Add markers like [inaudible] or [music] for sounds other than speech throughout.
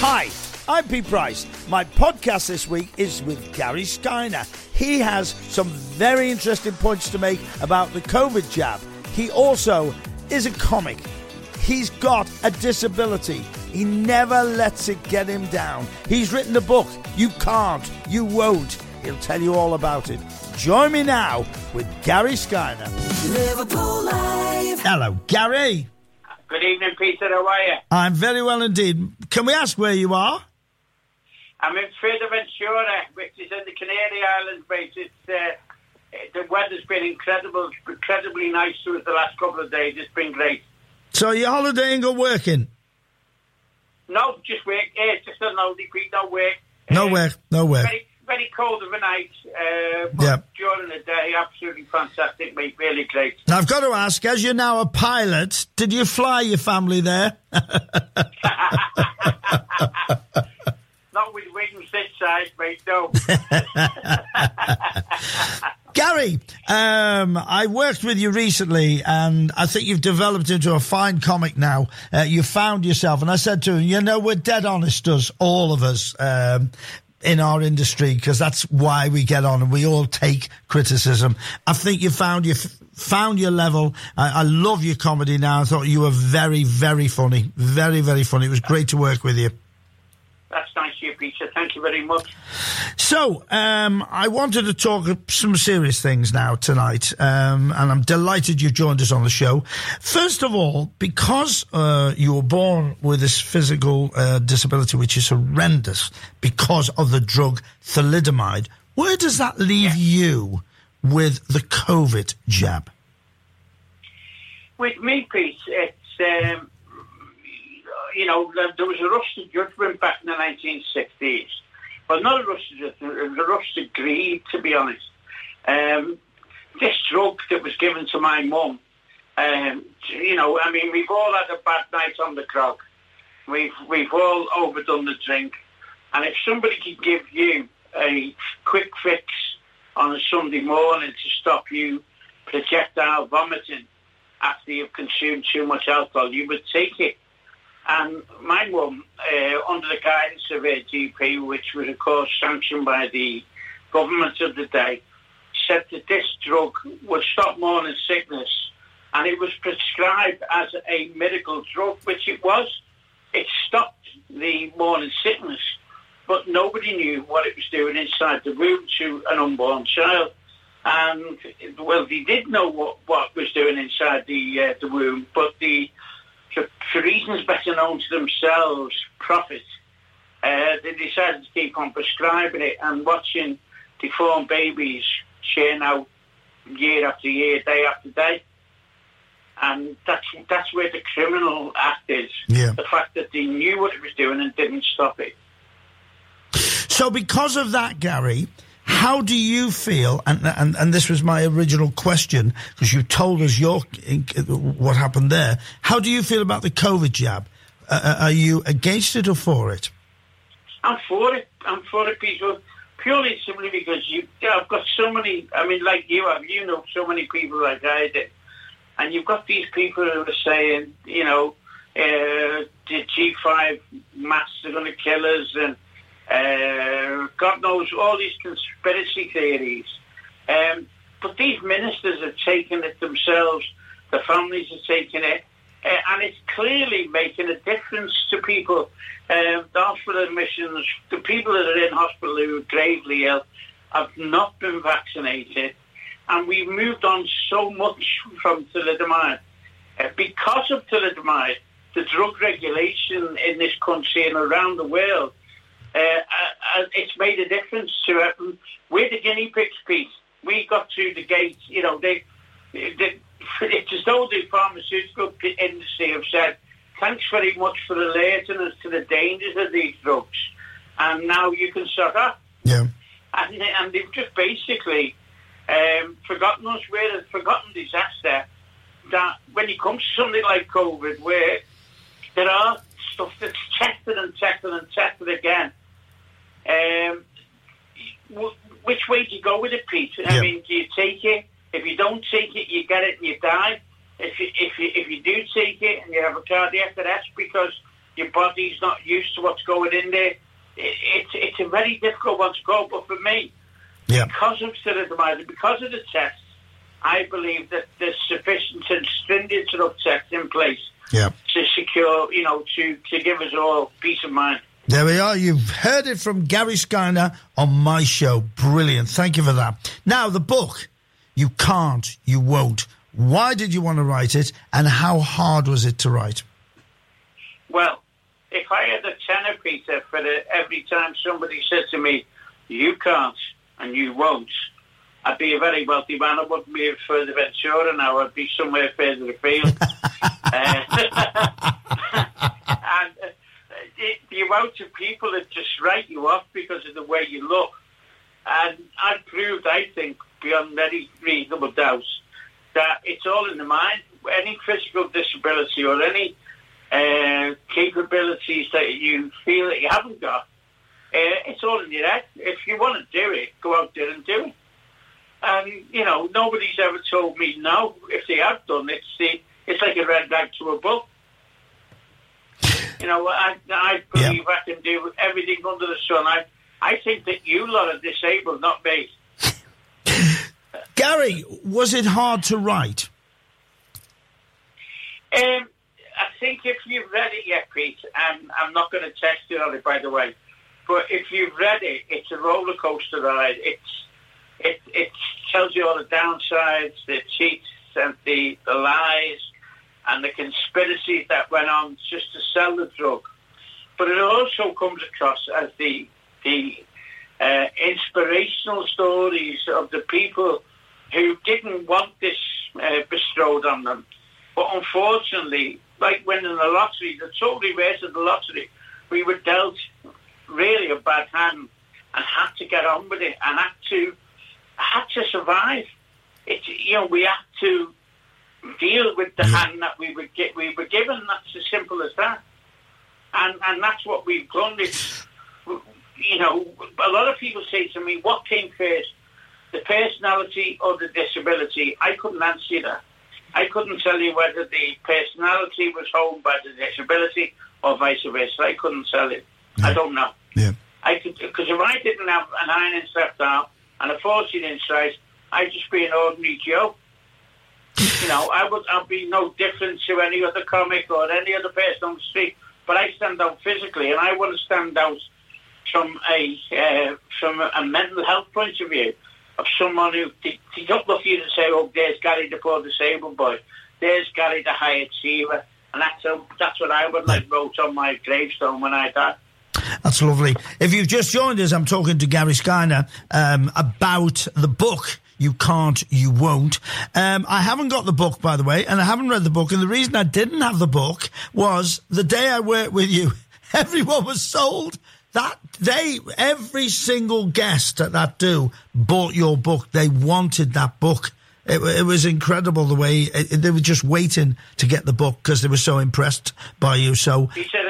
Hi, I'm Pete Price. My podcast this week is with Gary Skyner. He has some very interesting points to make about the COVID jab. He also is a comic. He's got a disability. He never lets it get him down. He's written a book, You Can't, You Won't. He'll tell you all about it. Join me now with Gary Skyner. Liverpool Live. Hello, Gary. Good evening, Peter. How are you? I'm very well indeed. Can we ask where you are? I'm in Fuerteventura, which is in the Canary Islands base. It's, uh, the weather's been incredible, incredibly nice to us the last couple of days. It's been great. So you're holidaying or working? No, just work. Yeah, it's just a lonely Pete, no work. No Uh, work, no work. Very, very cold of a night. Uh, Yeah. During the day, absolutely fantastic, mate. Really great. Now I've got to ask, as you're now a pilot, did you fly your family there? [laughs] Not with wings this size, mate. No. [laughs] Gary, um, I worked with you recently, and I think you've developed into a fine comic now. Uh, you found yourself, and I said to him, "You know, we're dead honest, us, all of us." Um, in our industry, because that's why we get on and we all take criticism. I think you found your found your level. I, I love your comedy now. I thought you were very, very funny, very, very funny. It was great to work with you. That's nice of you, Peter. Thank you very much. So, um, I wanted to talk some serious things now tonight, um, and I'm delighted you joined us on the show. First of all, because uh, you were born with this physical uh, disability, which is horrendous, because of the drug thalidomide, where does that leave you with the COVID jab? With me, Pete, it's um, you know there- was a rush to judgment back in the 1960s, but not a rush to judgment, it a greed, to be honest. Um, this drug that was given to my mum, um, you know, I mean, we've all had a bad night on the grog. We've we've all overdone the drink, and if somebody could give you a quick fix on a Sunday morning to stop you projectile vomiting after you've consumed too much alcohol, you would take it. And my mum, uh, under the guidance of her GP, which was of course sanctioned by the government of the day, said that this drug would stop morning sickness, and it was prescribed as a miracle drug, which it was. It stopped the morning sickness, but nobody knew what it was doing inside the womb to an unborn child. And well, they did know what what was doing inside the uh, the womb, but the for, for reasons better known to themselves, profit, uh, they decided to keep on prescribing it and watching deformed babies churn out year after year, day after day. And that's that's where the criminal act is. Yeah. The fact that they knew what it was doing and didn't stop it. So, because of that, Gary, how do you feel? And and, and this was my original question because you told us your what happened there. How do you feel about the COVID jab? Uh, are you against it or for it? I'm for it. I'm for it, people. Purely simply because you, I've got so many. I mean, like you have, you know, so many people like I did, and you've got these people who are saying, you know, uh, the G5 masks are going to kill us, and uh, God knows all these conspiracy theories. Um, but these ministers have taken it themselves. The families are taking it. Uh, and it's clearly making a difference to people. Um, the hospital admissions, the people that are in hospital who are gravely ill have not been vaccinated. And we've moved on so much from thalidomide. Uh, because of thalidomide, the drug regulation in this country and around the world, uh, it's made a difference to it. We're the guinea pigs, Pete. We got through the gate, you know, they, they [laughs] it's as though the pharmaceutical industry have said, thanks very much for alerting us to the dangers of these drugs. And now you can shut up. Yeah. And, and they've just basically um, forgotten us. We're a forgotten disaster that when it comes to something like COVID, where there are stuff that's tested and tested and tested again, um, w- which way do you go with it, Pete? I Yeah. mean, do you take it? If you don't take it, you get it and you die. If you, if you, if you do take it and you have a cardiac arrest because your body's not used to what's going in there. It, it's it's a very difficult one to go. But for me, Yeah. because of thalidomide, because of the tests, I believe that there's sufficient and stringent enough tests in place Yeah. to secure, you know, to, to give us all peace of mind. There we are. You've heard it from Gary Skyner on my show. Brilliant. Thank you for that. Now, the book, You Can't, You Won't. Why did you want to write it and how hard was it to write? Well, if I had a tenner, Peter, for the, every time somebody said to me, you can't and you won't, I'd be a very wealthy man. I wouldn't be Fuerteventura now. I'd be somewhere further afield. [laughs] uh, [laughs] and uh, it, the amount of people that just write you off because of the way you look. And I've proved, I think, beyond any reasonable doubt, that it's all in the mind. Any physical disability or any uh, capabilities that you feel that you haven't got, uh, it's all in your head. If you want to do it, go out there and do it. And you know, nobody's ever told me no. If they have done it, see, it's like a red rag to a bull. You know, I, I Yeah. believe I can do everything under the sun. I, I think that you lot are disabled, not me. [laughs] Gary, was it hard to write? Um, I think if you've read it yet, Pete, and I'm not going to test you on it, by the way, but if you've read it, it's a roller coaster ride. It's it it tells you all the downsides, the cheats, and the, the lies, and the conspiracies that went on just to sell the drug. But it also comes across as the the uh, inspirational stories of the people who didn't want this uh, bestowed on them. But unfortunately, like winning the lottery, the total reverse of the lottery, we were dealt really a bad hand and had to get on with it and had to had to survive. It you know we had to deal with the hand that we were get, we were given. That's as simple as that. And and that's what we've done. It's you know a lot of people say to me, "What came first, the personality or the disability?" I couldn't answer that. I couldn't tell you whether the personality was honed by the disability or vice versa. I couldn't tell you. I don't know. Yeah. I could because if I didn't have an iron inch left arm and a fourteen inch size, I'd just be an ordinary Joe. You know, I would I'd be no different to any other comic or any other person on the street. But I stand out physically, and I want to stand out from a uh, from a mental health point of view of someone who they, they don't look at you and say, "Oh, there's Gary the poor disabled boy, there's Gary the high achiever," and that's a, that's what I would like wrote on my gravestone when I die. That's lovely. If you've just joined us, I'm talking to Gary Skyner um, about the book. You can't, you won't. Um, I haven't got the book, by the way, and I haven't read the book. And the reason I didn't have the book was the day I worked with you, [laughs] everyone was sold. That day, every single guest at that do bought your book. They wanted that book. It, it was incredible the way it, they were just waiting to get the book because they were so impressed by you. So He said,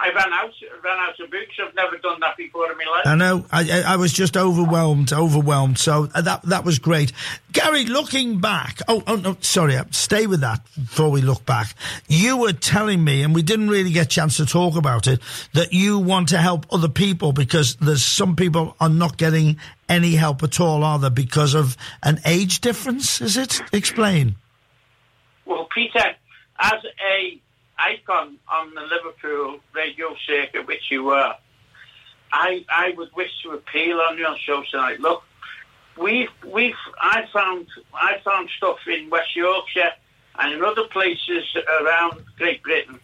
I, ran out, ran out of books. I've never done that before in my life. I know. I, I I was just overwhelmed, overwhelmed. So uh, that that was great. Gary, looking back. Oh, oh no, sorry. uh, Stay with that before we look back. You were telling me, and we didn't really get a chance to talk about it, that you want to help other people because there's some people are not getting any help at all, are there, because of an age difference? Is it? Explain. Well, Peter, as a icon on the Liverpool radio circuit, which you were, I I would wish to appeal on your show tonight. Look, we've we've I found I found stuff in West Yorkshire and in other places around Great Britain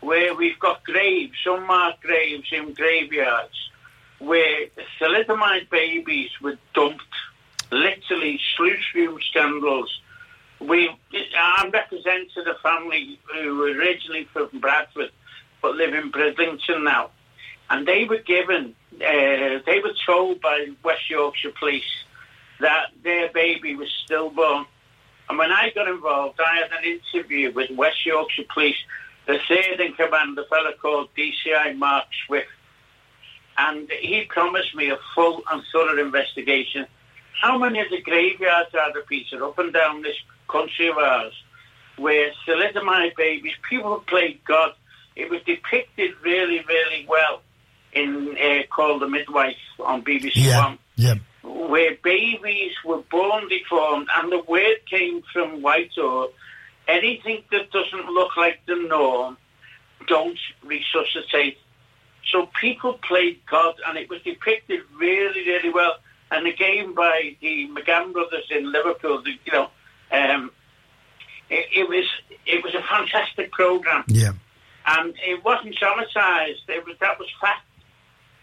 where we've got graves, unmarked graves in graveyards where thalidomide babies were dumped, literally sluice fume scandals we I'm representing a family who were originally from Bradford but live in Bridlington now. And they were given, uh, they were told by West Yorkshire Police that their baby was stillborn. And when I got involved, I had an interview with West Yorkshire Police, the third in command, a fellow called DCI Mark Swift. And he promised me a full and thorough investigation. How many of the graveyards are there, Peter, up and down this country of ours, where thalidomide babies, people who played God, it was depicted really, really well in uh, Call The Midwife on BBC Yeah. One Yeah. where babies were born deformed, and the word came from Whitehall, anything that doesn't look like the norm, don't resuscitate. So people played God, and it was depicted really, really well. And the game by the McGann brothers in Liverpool, the, you know, um, it, it was it was a fantastic program Yeah. and it wasn't traumatized. It was that was fact.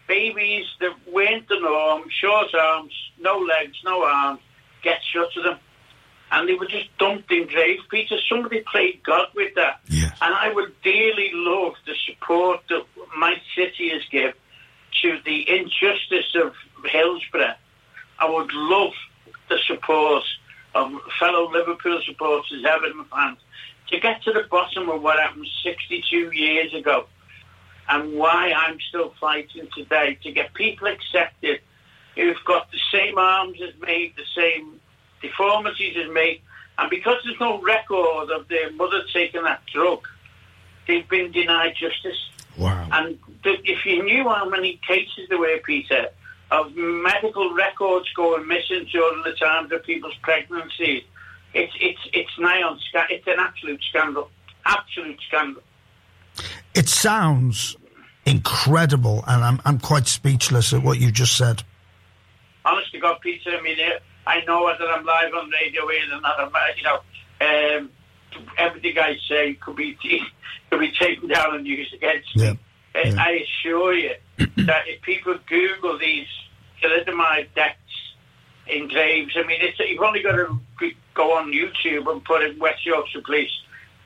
Babies that weren't the norm, short arms, no legs, no arms, get shut to them, and they were just dumped in graves. Peter, somebody played God with that, Yeah. and I would dearly love the support that my city has given to the injustice of Hillsborough. I would love the support of fellow Liverpool supporters, Everton fans, to get to the bottom of what happened 62 years ago and why I'm still fighting today to get people accepted who've got the same arms as me, the same deformities as me, and because there's no record of their mother taking that drug, they've been denied justice. Wow. And if you knew how many cases there were, Peter, of medical records going missing during the times of people's pregnancies, it's it's it's nigh on sca- it's an absolute scandal, absolute scandal. It sounds incredible, and I'm I'm quite speechless at what you just said. Honest to God, Peter, I mean, I know that I'm live on radio here that I'm, uh, you know, um, everything I say could be [laughs] could be taken down and used against me. Uh, Yeah. I assure you that if people Google these thalidomide deaths in graves, I mean, you've only got to go on YouTube and put in West Yorkshire Police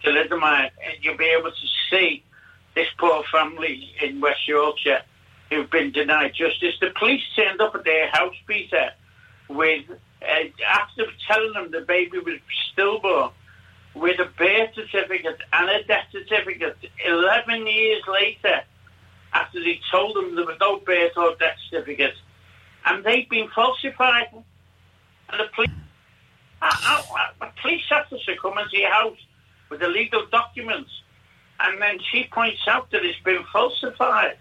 thalidomide, and you'll be able to see this poor family in West Yorkshire who've been denied justice. The police turned up at their house, Peter, with uh, after telling them the baby was stillborn, with a birth certificate and a death certificate. Eleven years later, after they told them there was no birth or death certificate, and they've been falsified. And the police, uh, a police officer come into your house with illegal documents, and then she points out that it's been falsified.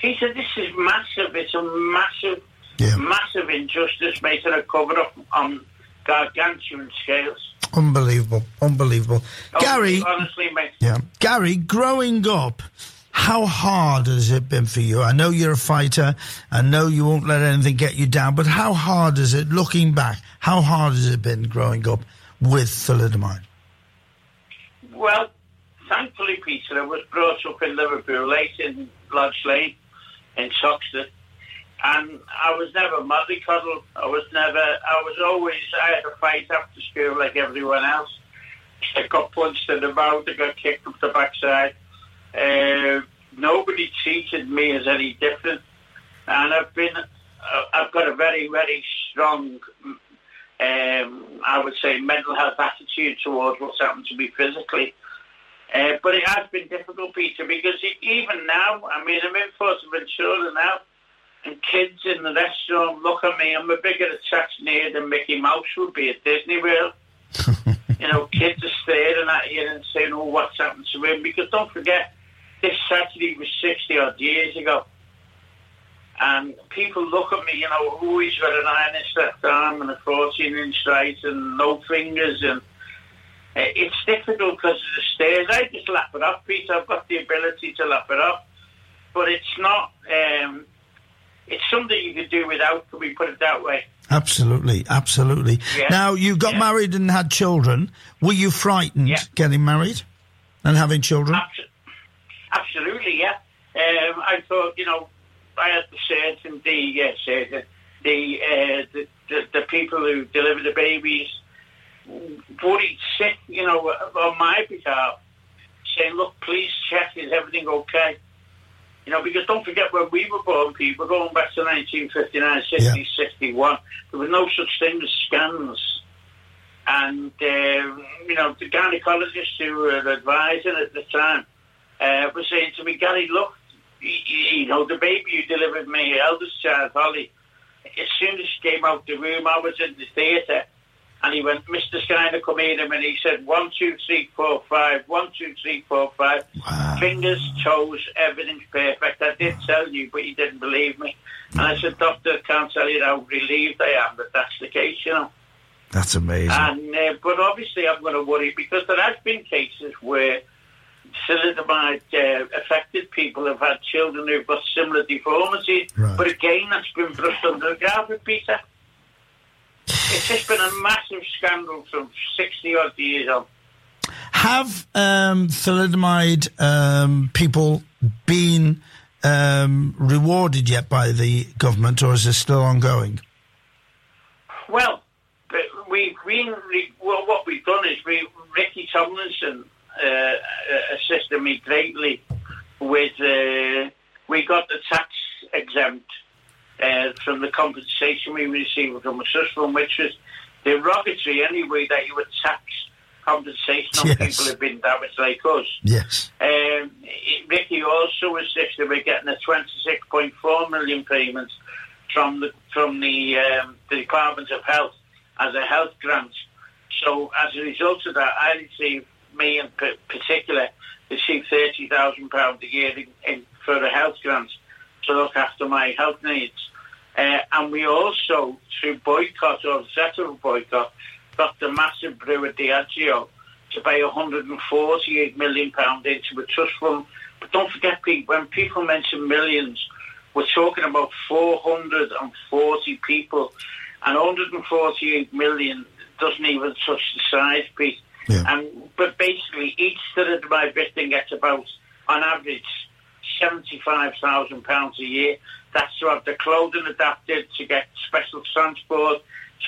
He said, "This is massive. It's a massive, Yeah. massive injustice, making a cover up on gargantuan scales." Unbelievable, unbelievable. Gary, honestly, mate. yeah, Gary, growing up, how hard has it been for you? I know you're a fighter. I know you won't let anything get you down, but how hard is it looking back? How hard has it been growing up with thalidomide? Well, thankfully, Peter, I was brought up in Liverpool, late in Lodge Lane, in Toxteth, and I was never mollycoddled. I was never. I was always. I had to fight after school like everyone else. I got punched in the mouth. I got kicked up the backside. Uh, nobody treated me as any different, and I've been. Uh, I've got a very, very strong um, I would say, mental health attitude towards what's happened to me physically. Uh, but it has been difficult, Peter, because even now, I mean, I'm in Fuerteventura now, and kids in the restaurant look at me. I'm a bigger attraction here than Mickey Mouse would be at Disney World. [laughs] you know, kids are staring at you and saying, oh, what's happened to him? Because don't forget, this Saturday was 60 odd years ago. And people look at me, you know, who he's got an iron inch left arm and a 14 inch right and no fingers. And uh, it's difficult because of the stairs. I just lap it off, Peter. I've got the ability to lap it off. But it's not, um, it's something you could do without, can we put it that way? Absolutely, absolutely. Yeah. Now you got Yeah. married and had children. Were you frightened Yeah. getting married and having children? Abs- Absolutely, yeah. Um, I thought, you know, I had the certain the uh, the the, uh, the the the people who deliver the babies worried sick, you know, on my behalf, saying, "Look, please check is everything okay." You know, because don't forget when we were born, people going back to 1959, 60, Yeah. 61, there was no such thing as scans. And, um, you know, the gynecologists who were advising at the time uh, were saying to me, Gary, look, you, you know, the baby you delivered me, eldest child, Holly, as soon as she came out the room, I was in the theatre, And he went, Mr. Skyner, come here and he said, one, two, three, four, five, one, two, three, four, five. Wow. Fingers, toes, everything's perfect. I did tell you, but you didn't believe me. And I said, Doctor, I can't tell you how relieved I am that that's the case, you know. That's amazing. And uh, but obviously, I'm going to worry because there has been cases where thalidomide uh, affected people have had children who've got similar deformities. Right. But again, that's been brushed under the carpet, Peter. It's just been a massive scandal from 60 odd years on. Have um, thalidomide um, people been um, rewarded yet by the government, or is this still ongoing? Well, we've been, re- well, what we've done is we, Ricky Tomlinson assisted me greatly with, uh, we got the tax exempt uh, from the compensation we received from a system, which was derogatory anyway, that you would tax compensation on Yes. people who've been damaged like us. Yes. Um, Ricky also assisted with getting a 26.4 million payment from the from the, um, the Department of Health as a health grant. So as a result of that, I received me in p- particular thousand pounds a year in, in for health grant to look after my health needs. Uh, and we also, through boycott or the set of a boycott, got the massive brewer Diageo to pay 148 million pound into a trust fund. But don't forget, people, when people mention millions, we're talking about 440 people, and 148 million doesn't even touch the size piece. Yeah. And but basically, each of my victim gets about, on average, seventy-five thousand pounds a year. That's to have the clothing adapted, to get special transport,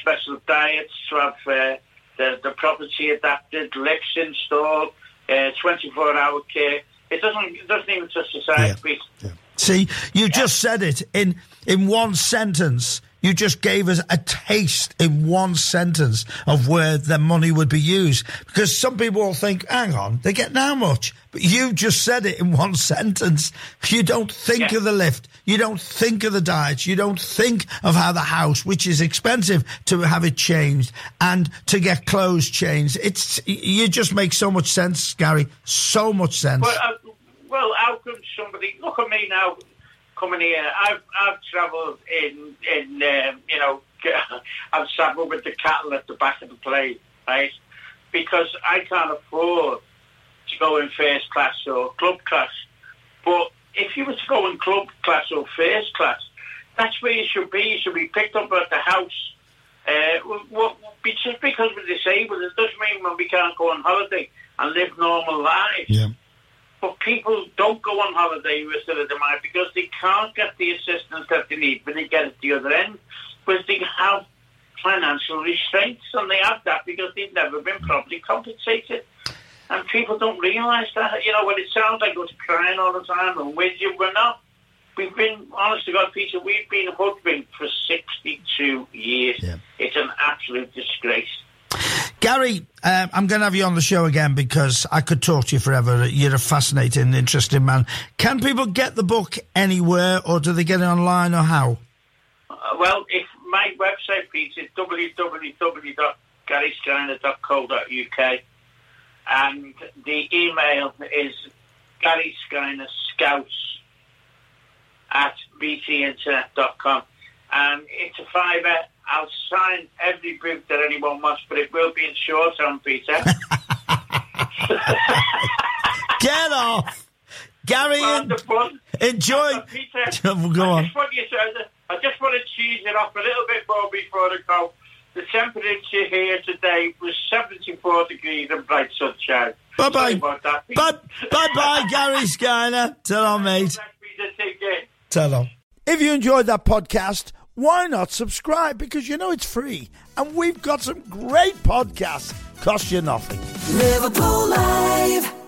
special diets, to have uh, the the property adapted, lifts installed, uh, twenty-four hour care. It doesn't it doesn't even touch the size Yeah. piece. See, you just said it in in one sentence. You just gave us a taste in one sentence of where the money would be used. Because some people will think, hang on, they're getting how much? But you just said it in [laughs] one sentence. You don't think Yeah. of the lift. You don't think of the diets. You don't think of how the house, which is expensive to have it changed and to get clothes changed. It's, you just make so much sense, Gary. So much sense. Well, uh, well, how can somebody look at me now? Coming here, I've I've travelled in in um, you know [laughs] I've travelled with the cattle at the back of the plane, right? Because I can't afford to go in first class or club class. But if you were to go in club class or first class, that's where you should be. You should be picked up at the house. Uh, well, just because we're disabled, it doesn't mean we can't go on holiday and live normal lives. yeah. But people don't go on holiday with thalidomide because they can't get the assistance that they need when they get at the other end because they have financial restraints and they have that because they've never been properly compensated. And people don't realise that. You know, when it sounds like we're crying all the time and with you, we're not. We've been, honest to God, Peter, we've been hoodwinked for 62 years. Yeah. It's an absolute disgrace. Gary, um, I'm going to have you on the show again because I could talk to you forever. You're a fascinating, interesting man. Can people get the book anywhere, or do they get it online, or how? Uh, well, if my website, Pete, is www.garyskyner.co.uk and the email is Gary Skyner Scouts at btinternet.com. And it's a fiver. I'll sign every book that anyone wants, but it will be in short Peter. [laughs] [laughs] Get off! Gary, Well, en- enjoy. But Peter, [laughs] Go I just want you to, I just want to cheese it up a little bit more before I go. The temperature here today was 74 degrees and bright sunshine. Bye-bye. Sorry about that. Bye, bye, bye, Gary Skyner. Tell on, mate. Thanks, Peter. Take care. Tell on. If you enjoyed that podcast, why not subscribe? Because you know it's free, and we've got some great podcasts. Cost you nothing. Liverpool Live.